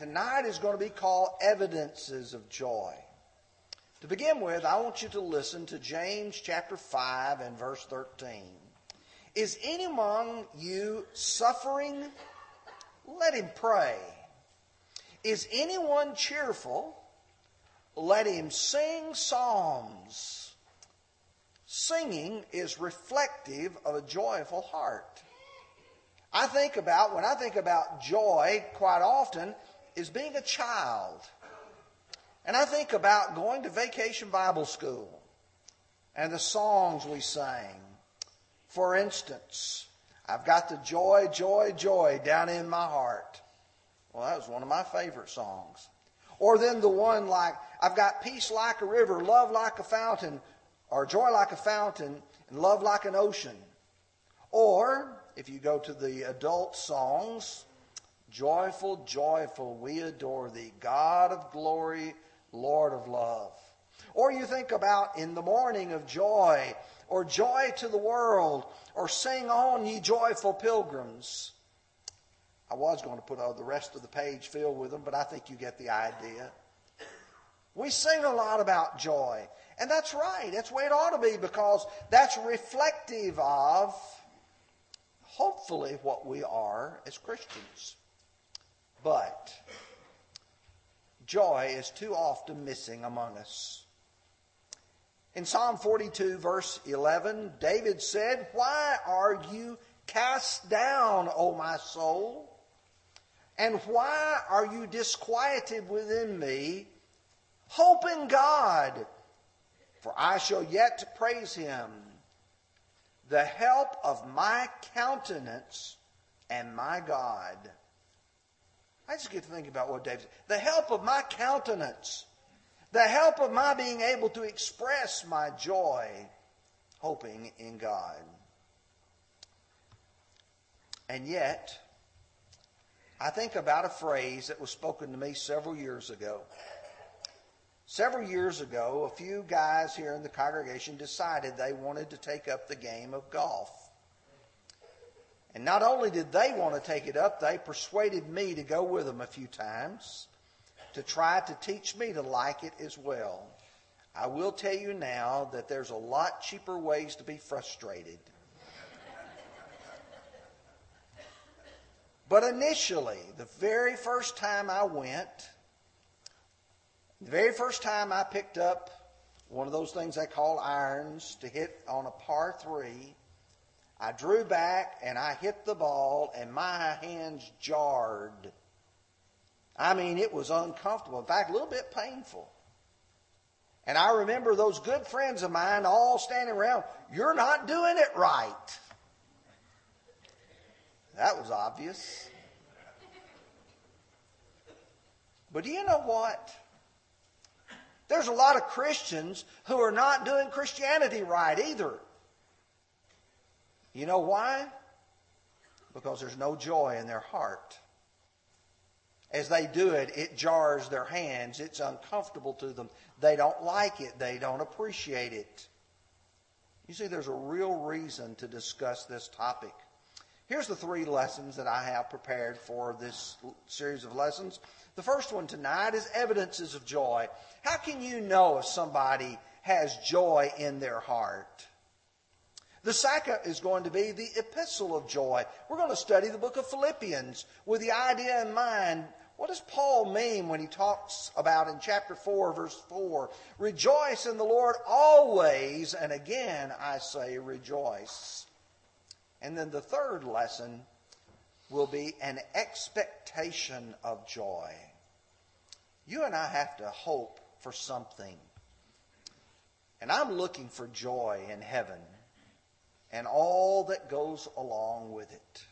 tonight is going to be called Evidences of Joy. To begin with, I want you to listen to James chapter 5 and verse 13. Is any among you suffering? Let him pray. Is anyone cheerful? Let him sing psalms. Singing is reflective of a joyful heart. I think about, when I think about joy, quite often, is being a child. And I think about going to vacation Bible school and the songs we sang. For instance, I've got the joy, joy, joy down in my heart. Well, that was one of my favorite songs. Or then the one like, I've got peace like a river, love like a fountain, or joy like a fountain, and love like an ocean. Or, if you go to the adult songs, joyful, joyful, we adore thee, God of glory, Lord of love. Or you think about in the morning of joy, or joy to the world, or sing on ye joyful pilgrims. I was going to put all the rest of the page filled with them, but I think you get the idea. We sing a lot about joy. And that's right. That's the way it ought to be because that's reflective of, hopefully, what we are as Christians. But joy is too often missing among us. In Psalm 42, verse 11, David said, Why are you cast down, O my soul? And why are you disquieted within me? Hope in God, for I shall yet praise him, the help of my countenance and my God. I just get to think about what David said. The help of my countenance, the help of my being able to express my joy, hoping in God. And yet, I think about a phrase that was spoken to me several years ago. Several years ago, a few guys here in the congregation decided they wanted to take up the game of golf. And not only did they want to take it up, they persuaded me to go with them a few times to try to teach me to like it as well. I will tell you now that there's a lot cheaper ways to be frustrated But initially, the very first time I went, the very first time I picked up one of those things they call irons to hit on a par three, I drew back and I hit the ball and my hands jarred. I mean, it was uncomfortable. In fact, a little bit painful. And I remember those good friends of mine all standing around, you're not doing it right. That was obvious. But do you know what? There's a lot of Christians who are not doing Christianity right either. You know why? Because there's no joy in their heart. As they do it, it jars their hands. It's uncomfortable to them. They don't like it. They don't appreciate it. You see, there's a real reason to discuss this topic. Here's the three lessons that I have prepared for this series of lessons. The first one tonight is evidences of joy. How can you know if somebody has joy in their heart? The second is going to be the epistle of joy. We're going to study the book of Philippians with the idea in mind. What does Paul mean when he talks about in chapter 4, verse 4? Rejoice in the Lord always, and again I say rejoice. And then the third lesson will be an expectation of joy. You and I have to hope for something. And I'm looking for joy in heaven and all that goes along with it.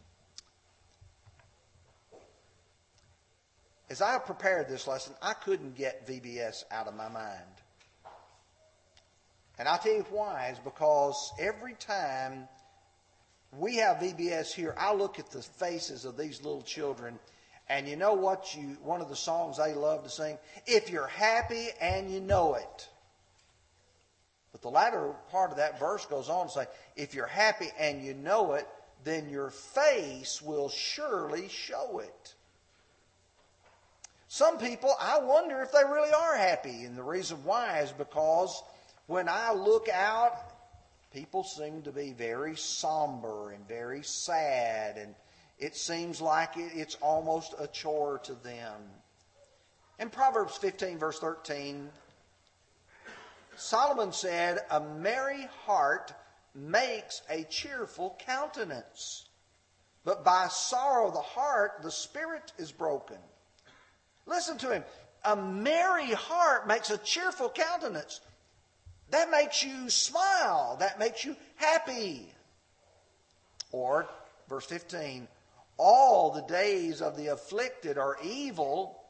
As I prepared this lesson, I couldn't get VBS out of my mind. And I'll tell you why, is because every time we have VBS here. I look at the faces of these little children, and you know what? You one of the songs they love to sing. If you're happy and you know it. But the latter part of that verse goes on to say, if you're happy and you know it, then your face will surely show it. Some people, I wonder if they really are happy. And the reason why is because when I look out, people seem to be very somber and very sad, and it seems like it's almost a chore to them. In Proverbs 15, verse 13, Solomon said, A merry heart makes a cheerful countenance, but by sorrow of the heart the spirit is broken. Listen to him. A merry heart makes a cheerful countenance. That makes you smile. That makes you happy. Or, verse 15, all the days of the afflicted are evil,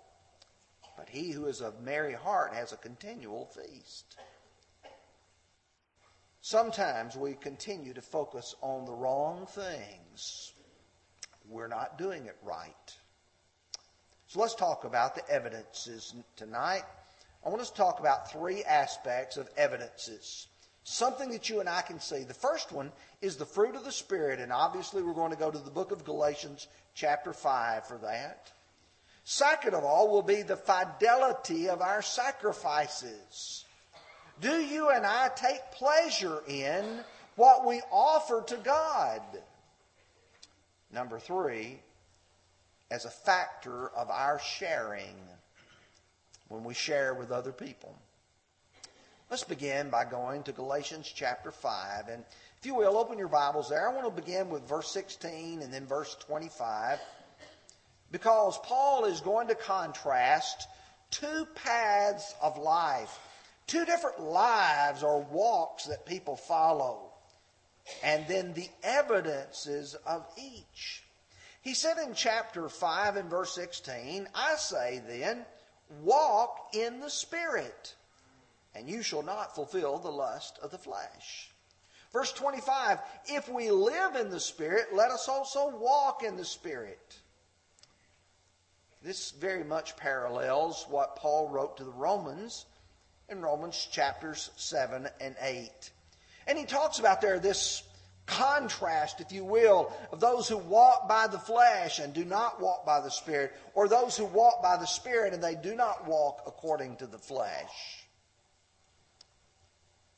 but he who is of merry heart has a continual feast. Sometimes we continue to focus on the wrong things. We're not doing it right. So let's talk about the evidences tonight. I want us to talk about three aspects of evidences. Something that you and I can see. The first one is the fruit of the Spirit, and obviously we're going to go to the book of Galatians, chapter 5, for that. Second of all will be the fidelity of our sacrifices. Do you and I take pleasure in what we offer to God? Number three, as a factor of our sharing when we share with other people. Let's begin by going to Galatians chapter 5. And if you will, open your Bibles there. I want to begin with verse 16 and then verse 25 because Paul is going to contrast two paths of life, two different lives or walks that people follow, and then the evidences of each. He said in chapter 5 and verse 16, I say then, walk in the Spirit, and you shall not fulfill the lust of the flesh. Verse 25, if we live in the Spirit, let us also walk in the Spirit. This very much parallels what Paul wrote to the Romans in Romans chapters 7 and 8. And he talks about there this contrast, if you will, of those who walk by the flesh and do not walk by the Spirit, or those who walk by the Spirit and they do not walk according to the flesh.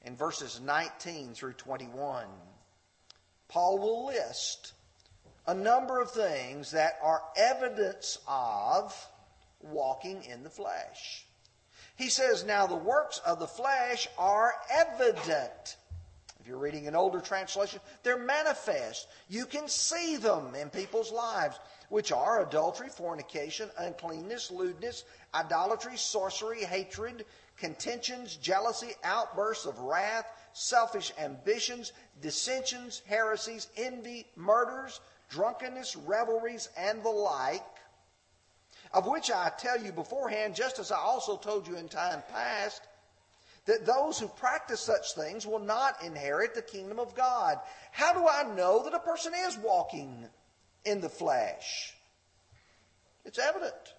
In verses 19 through 21, Paul will list a number of things that are evidence of walking in the flesh. He says, Now the works of the flesh are evident if you're reading an older translation, they're manifest. You can see them in people's lives, which are adultery, fornication, uncleanness, lewdness, idolatry, sorcery, hatred, contentions, jealousy, outbursts of wrath, selfish ambitions, dissensions, heresies, envy, murders, drunkenness, revelries, and the like, of which I tell you beforehand, just as I also told you in time past, that those who practice such things will not inherit the kingdom of God. How do I know that a person is walking in the flesh? It's evident.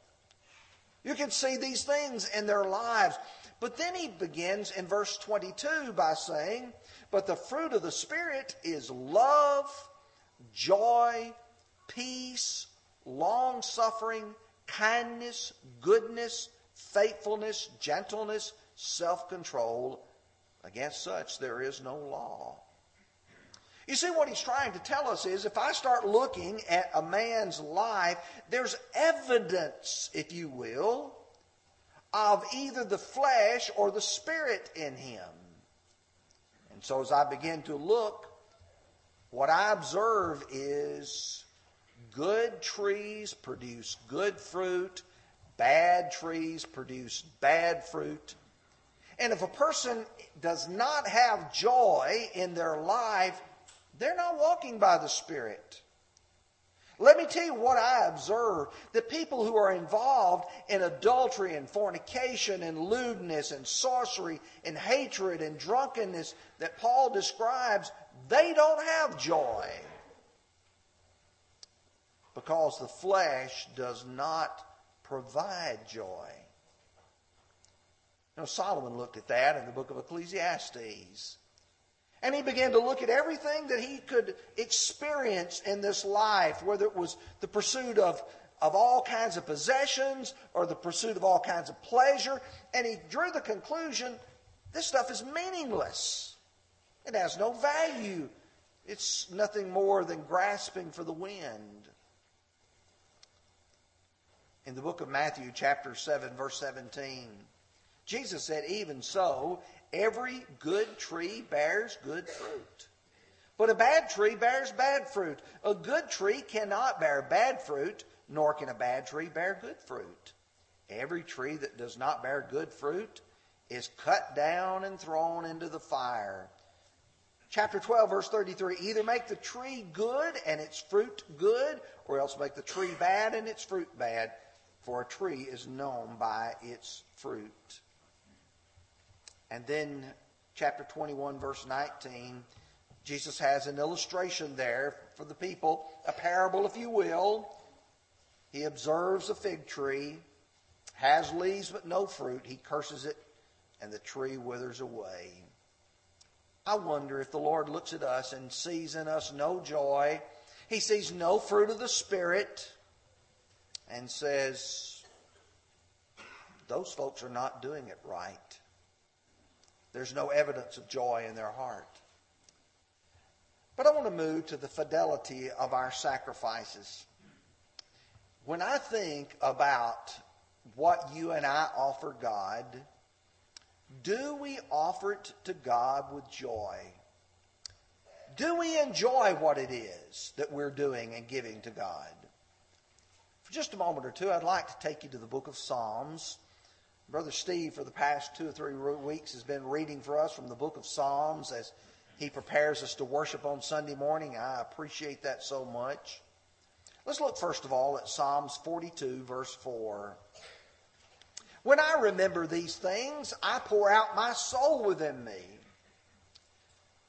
You can see these things in their lives. But then he begins in verse 22 by saying, But the fruit of the Spirit is love, joy, peace, long suffering, kindness, goodness, faithfulness, gentleness, self control. Against such, there is no law. You see, what he's trying to tell us is if I start looking at a man's life, there's evidence, if you will, of either the flesh or the spirit in him. And so as I begin to look, what I observe is good trees produce good fruit, bad trees produce bad fruit. And if a person does not have joy in their life, they're not walking by the Spirit. Let me tell you what I observe. The people who are involved in adultery and fornication and lewdness and sorcery and hatred and drunkenness that Paul describes, they don't have joy. Because the flesh does not provide joy. Now, Solomon looked at that in the book of Ecclesiastes. And he began to look at everything that he could experience in this life, whether it was the pursuit of, of all kinds of possessions or the pursuit of all kinds of pleasure. And he drew the conclusion this stuff is meaningless. It has no value. It's nothing more than grasping for the wind. In the book of Matthew, chapter 7, verse 17, Jesus said, Even so, every good tree bears good fruit. But a bad tree bears bad fruit. A good tree cannot bear bad fruit, nor can a bad tree bear good fruit. Every tree that does not bear good fruit is cut down and thrown into the fire. Chapter 12, verse 33 either make the tree good and its fruit good, or else make the tree bad and its fruit bad, for a tree is known by its fruit. And then, chapter 21, verse 19, Jesus has an illustration there for the people, a parable, if you will. He observes a fig tree, has leaves but no fruit. He curses it, and the tree withers away. I wonder if the Lord looks at us and sees in us no joy, He sees no fruit of the Spirit, and says, Those folks are not doing it right. There's no evidence of joy in their heart. But I want to move to the fidelity of our sacrifices. When I think about what you and I offer God, do we offer it to God with joy? Do we enjoy what it is that we're doing and giving to God? Just a moment or two, I'd like to take you to the book of Psalms. Brother Steve, for the past two or three weeks, has been reading for us from the book of Psalms as he prepares us to worship on Sunday morning. I appreciate that so much. Let's look first of all at Psalms 42, verse 4. When I remember these things, I pour out my soul within me.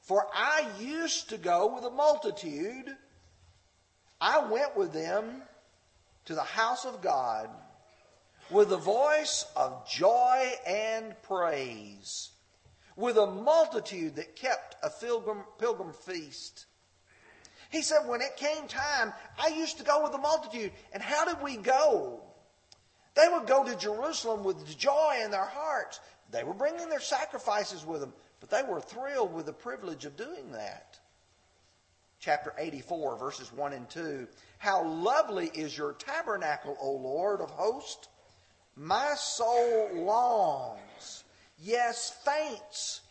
For I used to go with a multitude. I went with them to the house of God with a voice of joy and praise, with a multitude that kept a pilgrim, pilgrim feast. He said, when it came time, I used to go with the multitude. And how did we go? They would go to Jerusalem with joy in their hearts. They were bringing their sacrifices with them, but they were thrilled with the privilege of doing that. Chapter 84, verses 1 and 2. How lovely is your tabernacle, O Lord of hosts! My soul longs, yes, faints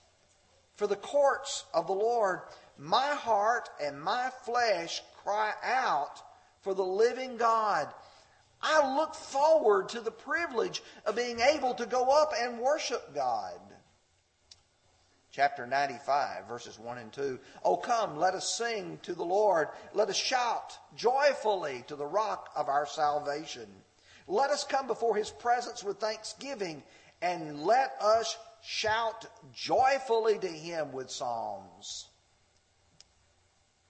for the courts of the Lord. My heart and my flesh cry out for the living God. I look forward to the privilege of being able to go up and worship God. Chapter 95, verses 1 and 2. Oh, come, let us sing to the Lord. Let us shout joyfully to the rock of our salvation. Let us come before his presence with thanksgiving and let us shout joyfully to him with psalms.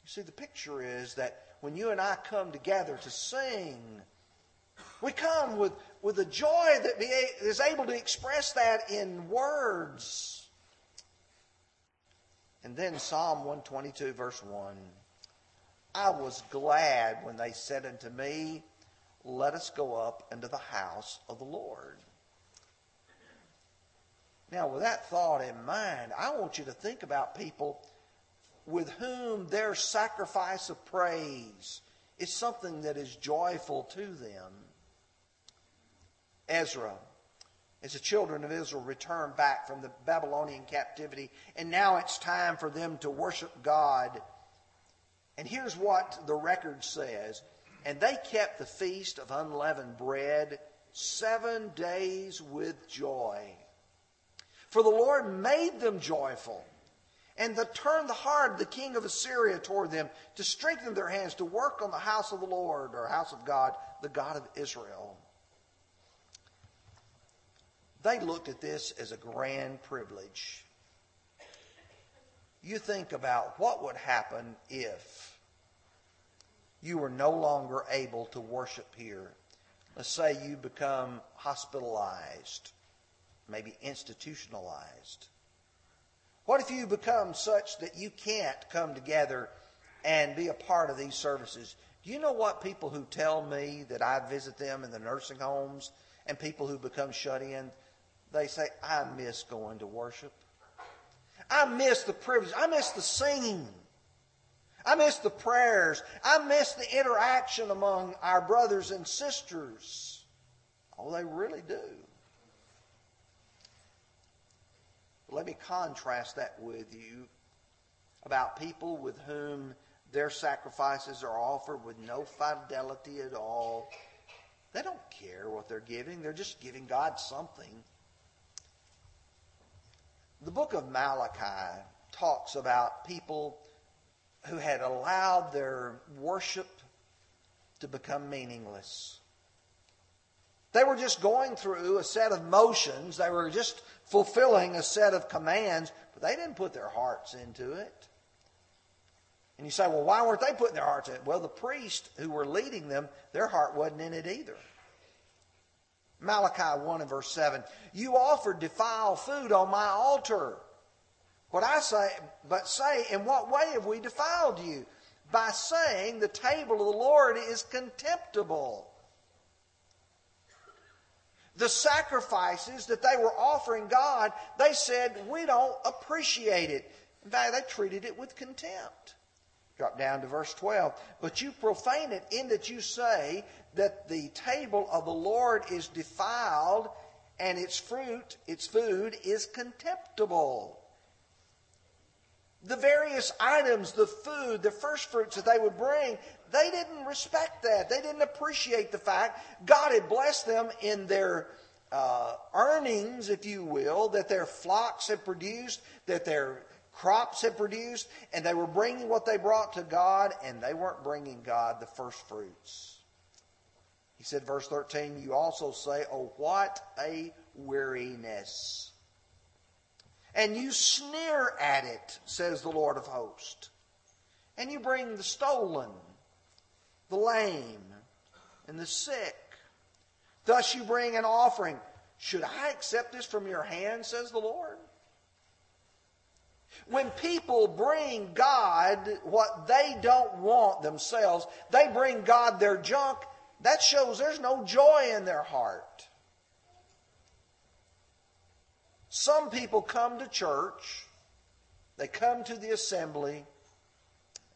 You see, the picture is that when you and I come together to sing, we come with, with a joy that be, is able to express that in words. And then Psalm 122, verse 1. I was glad when they said unto me, Let us go up into the house of the Lord. Now, with that thought in mind, I want you to think about people with whom their sacrifice of praise is something that is joyful to them. Ezra, as the children of Israel returned back from the Babylonian captivity, and now it's time for them to worship God. And here's what the record says And they kept the feast of unleavened bread seven days with joy. For the Lord made them joyful and that turned the heart of the king of Assyria toward them to strengthen their hands to work on the house of the Lord or house of God, the God of Israel. They looked at this as a grand privilege. You think about what would happen if you were no longer able to worship here. Let's say you become hospitalized, maybe institutionalized. What if you become such that you can't come together and be a part of these services? Do you know what people who tell me that I visit them in the nursing homes and people who become shut in, they say, I miss going to worship. I miss the privilege. I miss the singing. I miss the prayers. I miss the interaction among our brothers and sisters. Oh, they really do. Let me contrast that with you about people with whom their sacrifices are offered with no fidelity at all. They don't care what they're giving, they're just giving God something. The book of Malachi talks about people who had allowed their worship to become meaningless. They were just going through a set of motions. They were just fulfilling a set of commands, but they didn't put their hearts into it. And you say, well, why weren't they putting their hearts in it? Well, the priests who were leading them, their heart wasn't in it either. Malachi 1 and verse 7. You offered defiled food on my altar. What I say, but say, in what way have we defiled you? By saying the table of the Lord is contemptible. The sacrifices that they were offering God, they said, we don't appreciate it. In fact, they treated it with contempt. Drop down to verse 12. But you profane it in that you say that the table of the Lord is defiled and its fruit, its food, is contemptible. The various items, the food, the first fruits that they would bring, they didn't respect that. They didn't appreciate the fact God had blessed them in their uh, earnings, if you will, that their flocks had produced, that their crops had produced, and they were bringing what they brought to God, and they weren't bringing God the first fruits. He said, verse 13, you also say, Oh, what a weariness. And you sneer at it, says the Lord of hosts. And you bring the stolen, the lame, and the sick. Thus you bring an offering. Should I accept this from your hand, says the Lord? When people bring God what they don't want themselves, they bring God their junk, that shows there's no joy in their heart. Some people come to church, they come to the assembly,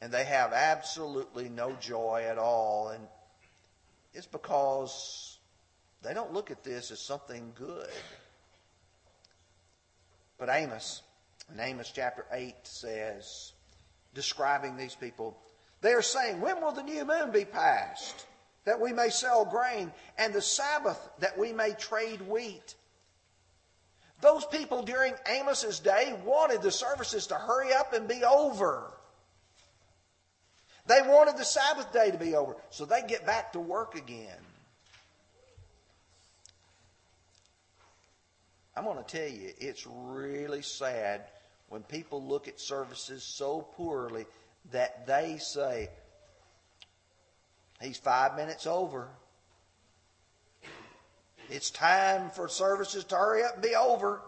and they have absolutely no joy at all. And it's because they don't look at this as something good. But Amos in Amos chapter 8 says, describing these people, they are saying, When will the new moon be passed, that we may sell grain, and the Sabbath, that we may trade wheat? Those people during Amos's day wanted the services to hurry up and be over. They wanted the Sabbath day to be over so they get back to work again. I'm going to tell you, it's really sad when people look at services so poorly that they say, He's five minutes over. It's time for services to hurry up and be over.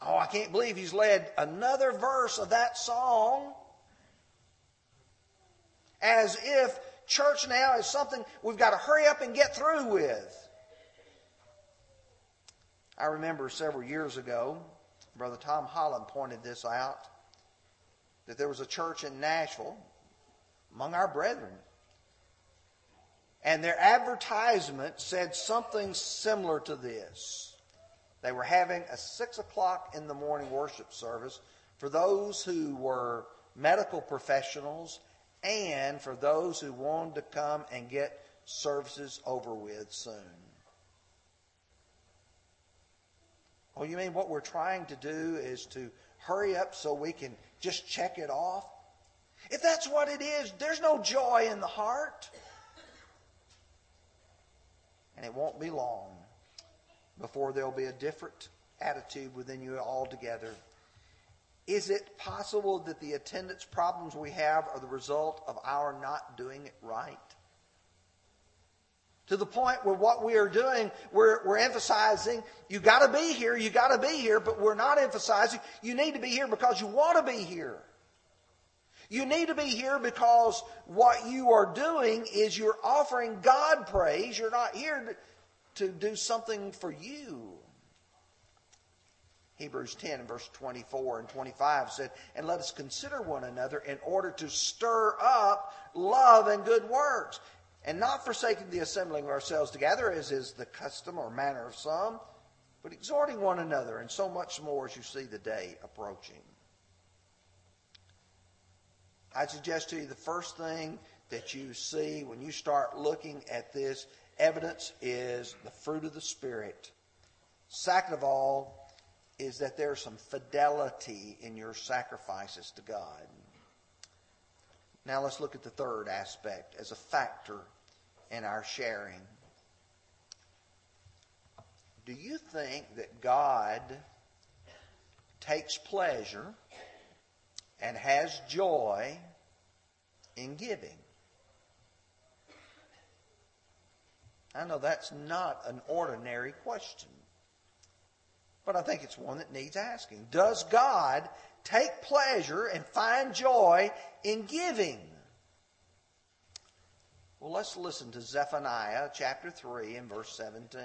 Oh, I can't believe he's led another verse of that song as if church now is something we've got to hurry up and get through with. I remember several years ago, Brother Tom Holland pointed this out that there was a church in Nashville among our brethren. And their advertisement said something similar to this. They were having a six o'clock in the morning worship service for those who were medical professionals and for those who wanted to come and get services over with soon. Oh, you mean what we're trying to do is to hurry up so we can just check it off? If that's what it is, there's no joy in the heart. And it won't be long before there'll be a different attitude within you altogether. Is it possible that the attendance problems we have are the result of our not doing it right? to the point where what we are doing, we're, we're emphasizing, you got to be here, you got to be here, but we're not emphasizing, you need to be here because you want to be here. You need to be here because what you are doing is you're offering God praise. You're not here to, do something for you. Hebrews 10 and verse 24 and 25 said, And let us consider one another in order to stir up love and good works, and not forsaking the assembling of ourselves together, as is the custom or manner of some, but exhorting one another, and so much more as you see the day approaching. I suggest to you the first thing that you see when you start looking at this evidence is the fruit of the Spirit. Second of all, is that there's some fidelity in your sacrifices to God. Now let's look at the third aspect as a factor in our sharing. Do you think that God takes pleasure and has joy in giving. I know that's not an ordinary question, but I think it's one that needs asking. Does God take pleasure and find joy in giving? Well, let's listen to Zephaniah chapter 3 and verse 17.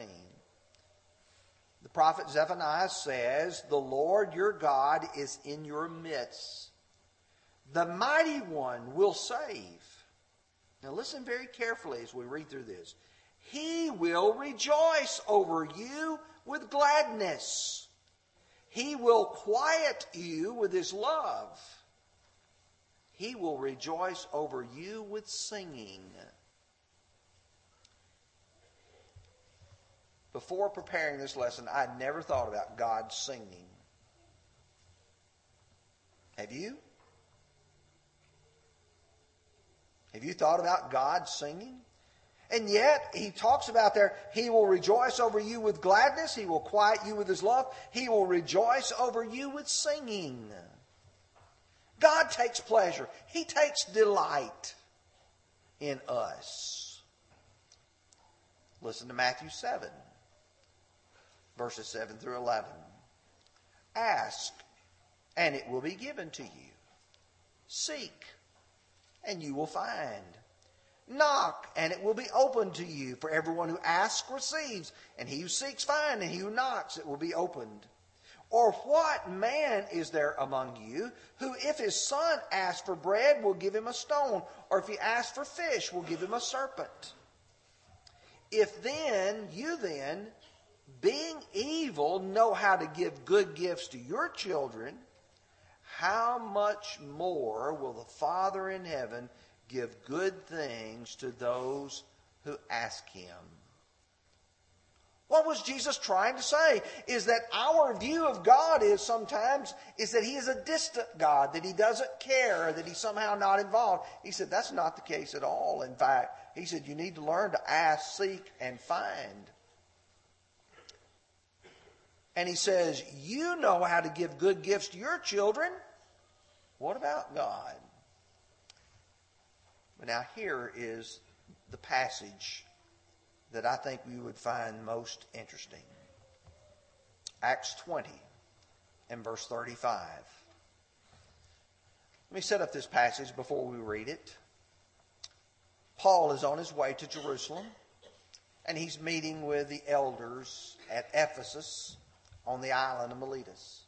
The prophet Zephaniah says, The Lord your God is in your midst the mighty one will save. Now listen very carefully as we read through this. He will rejoice over you with gladness. He will quiet you with his love. He will rejoice over you with singing. Before preparing this lesson, I never thought about God singing. Have you? Have you thought about God singing? And yet, he talks about there, he will rejoice over you with gladness. He will quiet you with his love. He will rejoice over you with singing. God takes pleasure. He takes delight in us. Listen to Matthew 7, verses 7 through 11. Ask, and it will be given to you. Seek, and you will find. Knock, and it will be opened to you. For everyone who asks receives, and he who seeks finds, and he who knocks it will be opened. Or what man is there among you who, if his son asks for bread, will give him a stone, or if he asks for fish, will give him a serpent? If then, you then, being evil, know how to give good gifts to your children, how much more will the Father in heaven give good things to those who ask him? What was Jesus trying to say? Is that our view of God is sometimes is that he is a distant God, that he doesn't care, that he's somehow not involved. He said that's not the case at all. In fact, he said you need to learn to ask, seek, and find. And he says, You know how to give good gifts to your children. What about God? But now here is the passage that I think we would find most interesting. Acts 20 and verse 35. Let me set up this passage before we read it. Paul is on his way to Jerusalem, and he's meeting with the elders at Ephesus on the island of Miletus.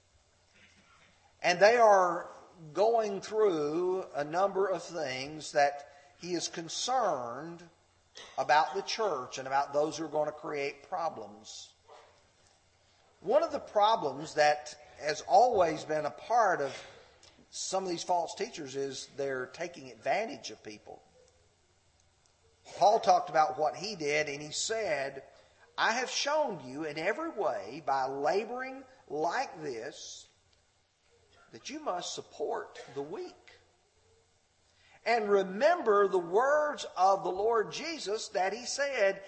And they are going through a number of things that he is concerned about the church and about those who are going to create problems. One of the problems that has always been a part of some of these false teachers is they're taking advantage of people. Paul talked about what he did, and he said, I have shown you in every way by laboring like this that you must support the weak. And remember the words of the Lord Jesus that he said,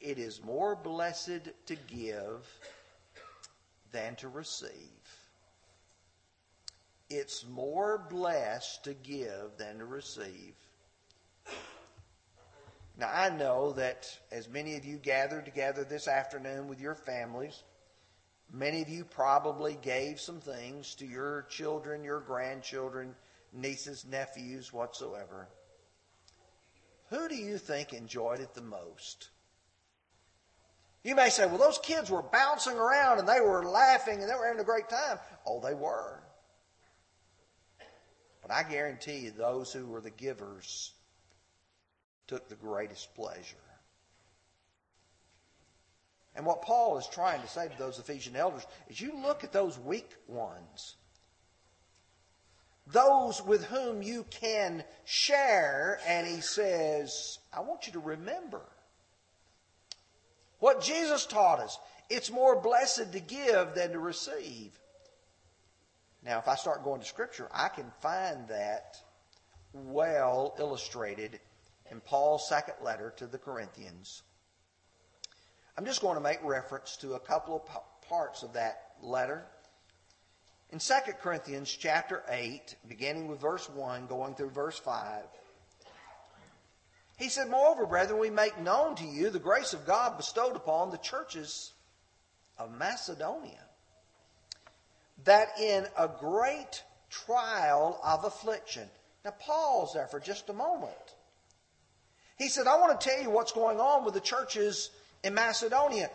It is more blessed to give than to receive. It's more blessed to give than to receive. Now, I know that as many of you gathered together this afternoon with your families, Many of you probably gave some things to your children, your grandchildren, nieces, nephews, whatsoever. Who do you think enjoyed it the most? You may say, well, those kids were bouncing around and they were laughing and they were having a great time. Oh, they were. But I guarantee you, those who were the givers took the greatest pleasure. And what Paul is trying to say to those Ephesian elders is you look at those weak ones, those with whom you can share, and he says, I want you to remember what Jesus taught us. It's more blessed to give than to receive. Now, if I start going to Scripture, I can find that well illustrated in Paul's second letter to the Corinthians. I'm just going to make reference to a couple of parts of that letter. In 2 Corinthians chapter 8, beginning with verse 1, going through verse 5, he said, Moreover, brethren, we make known to you the grace of God bestowed upon the churches of Macedonia, that in a great trial of affliction. Now, pause there for just a moment. He said, I want to tell you what's going on with the churches in Macedonia.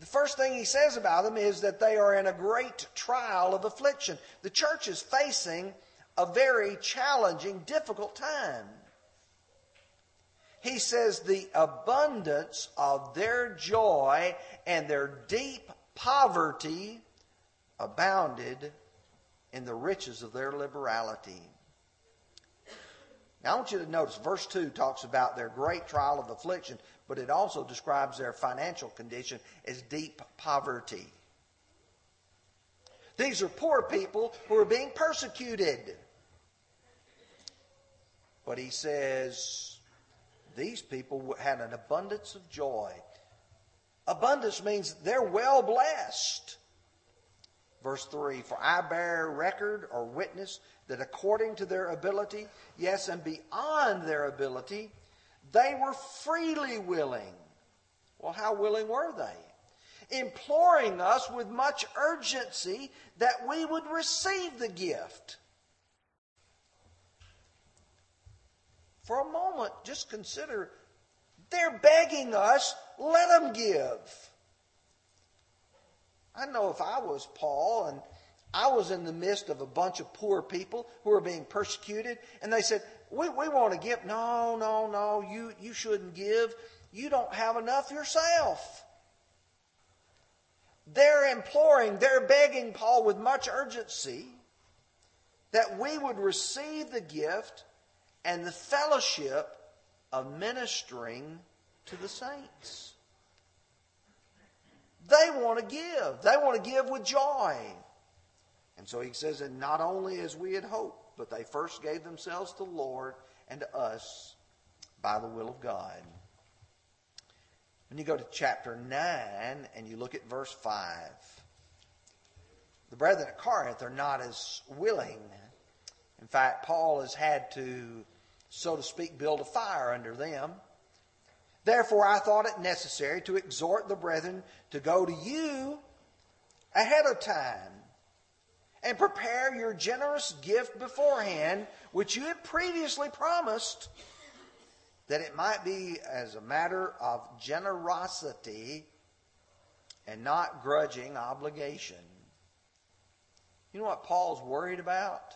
The first thing he says about them is that they are in a great trial of affliction. The church is facing a very challenging, difficult time. He says the abundance of their joy and their deep poverty abounded in the riches of their liberality. Now I want you to notice verse 2 talks about their great trial of affliction, but it also describes their financial condition as deep poverty. These are poor people who are being persecuted. But he says, these people had an abundance of joy. Abundance means they're well blessed. Verse 3 For I bear record or witness that according to their ability, yes, and beyond their ability, they were freely willing. Well, how willing were they? Imploring us with much urgency that we would receive the gift. for a moment, just consider they're begging us, let them give. I know if I was Paul and I was in the midst of a bunch of poor people who are being persecuted, and they said, We, we want to give. No, no, no, you, you shouldn't give. You don't have enough yourself. They're imploring, they're begging Paul with much urgency that we would receive the gift and the fellowship of ministering to the saints. They want to give. They want to give with joy. And so he says, and not only as we had hoped, but they first gave themselves to the Lord and to us by the will of God. When you go to chapter 9 and you look at verse 5, the brethren at Corinth are not as willing in fact, Paul has had to, so to speak, build a fire under them. Therefore, I thought it necessary to exhort the brethren to go to you ahead of time and prepare your generous gift beforehand, which you had previously promised, that it might be as a matter of generosity and not grudging obligation. You know what Paul's worried about?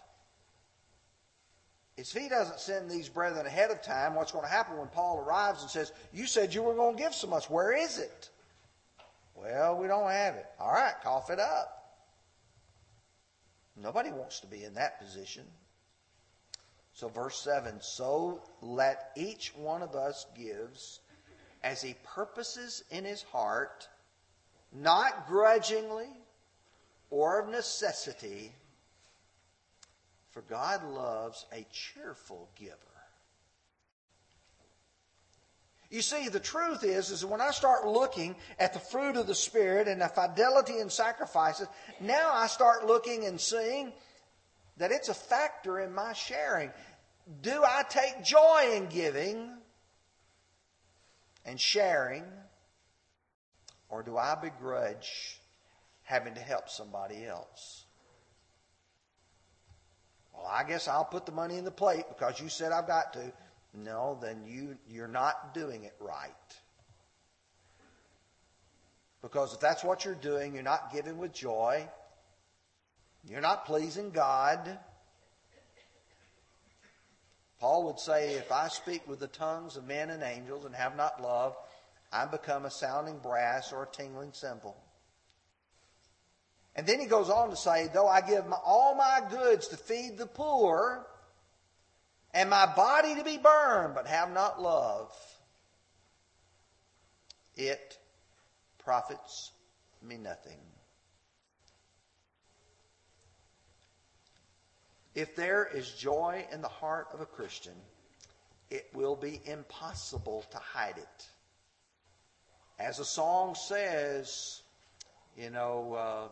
if he doesn't send these brethren ahead of time, what's going to happen when Paul arrives and says, You said you were going to give so much. Where is it? Well, we don't have it. All right, cough it up. Nobody wants to be in that position. So, verse 7 So let each one of us gives as he purposes in his heart, not grudgingly or of necessity for God loves a cheerful giver. You see, the truth is, is when I start looking at the fruit of the Spirit and the fidelity in sacrifices, now I start looking and seeing that it's a factor in my sharing. Do I take joy in giving and sharing, or do I begrudge having to help somebody else? Well, I guess I'll put the money in the plate because you said I've got to. No, then you, you're not doing it right. Because if that's what you're doing, you're not giving with joy. You're not pleasing God. Paul would say, If I speak with the tongues of men and angels and have not love, I become a sounding brass or a tingling cymbal. And then he goes on to say, Though I give my, all my goods to feed the poor, and my body to be burned, but have not love, it profits me nothing. If there is joy in the heart of a Christian, it will be impossible to hide it. As the song says, you know, uh,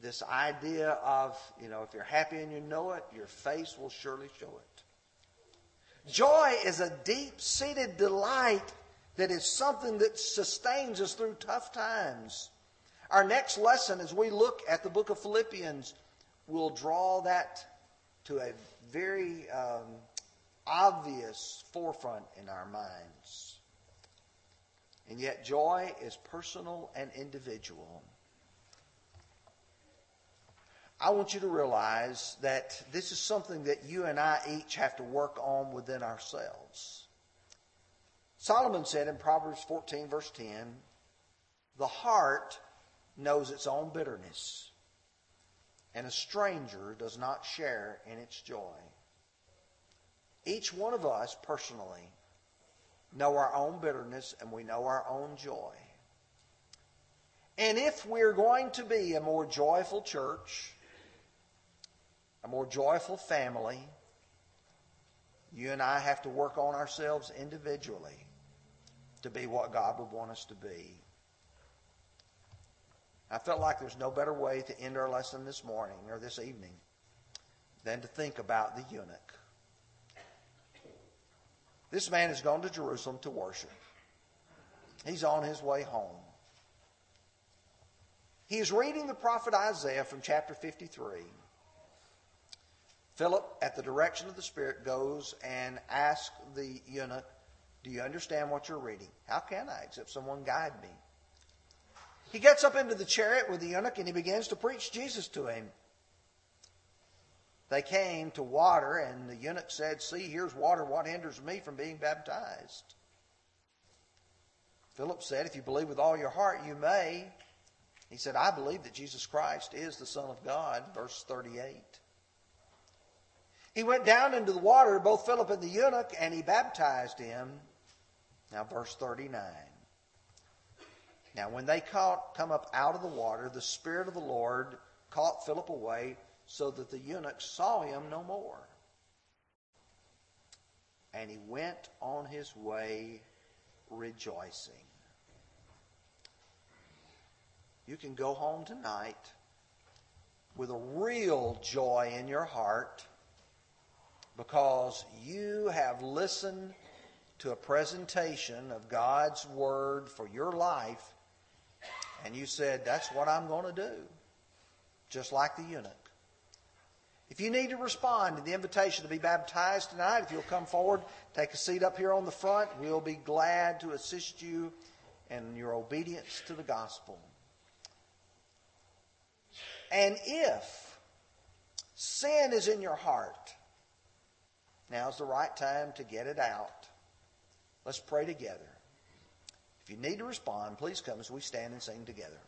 this idea of, you know, if you're happy and you know it, your face will surely show it. Joy is a deep seated delight that is something that sustains us through tough times. Our next lesson, as we look at the book of Philippians, will draw that to a very um, obvious forefront in our minds. And yet, joy is personal and individual. I want you to realize that this is something that you and I each have to work on within ourselves. Solomon said in Proverbs 14, verse 10, the heart knows its own bitterness and a stranger does not share in its joy. Each one of us personally know our own bitterness and we know our own joy. And if we're going to be a more joyful church, a more joyful family, you and I have to work on ourselves individually to be what God would want us to be. I felt like there's no better way to end our lesson this morning or this evening than to think about the eunuch. This man has gone to Jerusalem to worship. He's on his way home. He is reading the prophet Isaiah from chapter 53. Philip, at the direction of the Spirit, goes and asks the eunuch, Do you understand what you're reading? How can I, except someone guide me? He gets up into the chariot with the eunuch and he begins to preach Jesus to him. They came to water, and the eunuch said, See, here's water. What hinders me from being baptized? Philip said, If you believe with all your heart, you may. He said, I believe that Jesus Christ is the Son of God. Verse 38. He went down into the water, both Philip and the eunuch, and he baptized him. Now, verse 39. Now, when they caught, come up out of the water, the Spirit of the Lord caught Philip away so that the eunuch saw him no more. And he went on his way rejoicing. You can go home tonight with a real joy in your heart because you have listened to a presentation of God's Word for your life and you said, That's what I'm going to do, just like the eunuch. If you need to respond to the invitation to be baptized tonight, if you'll come forward, take a seat up here on the front, we'll be glad to assist you in your obedience to the gospel. And if sin is in your heart, now's the right time to get it out. Let's pray together. If you need to respond, please come as we stand and sing together.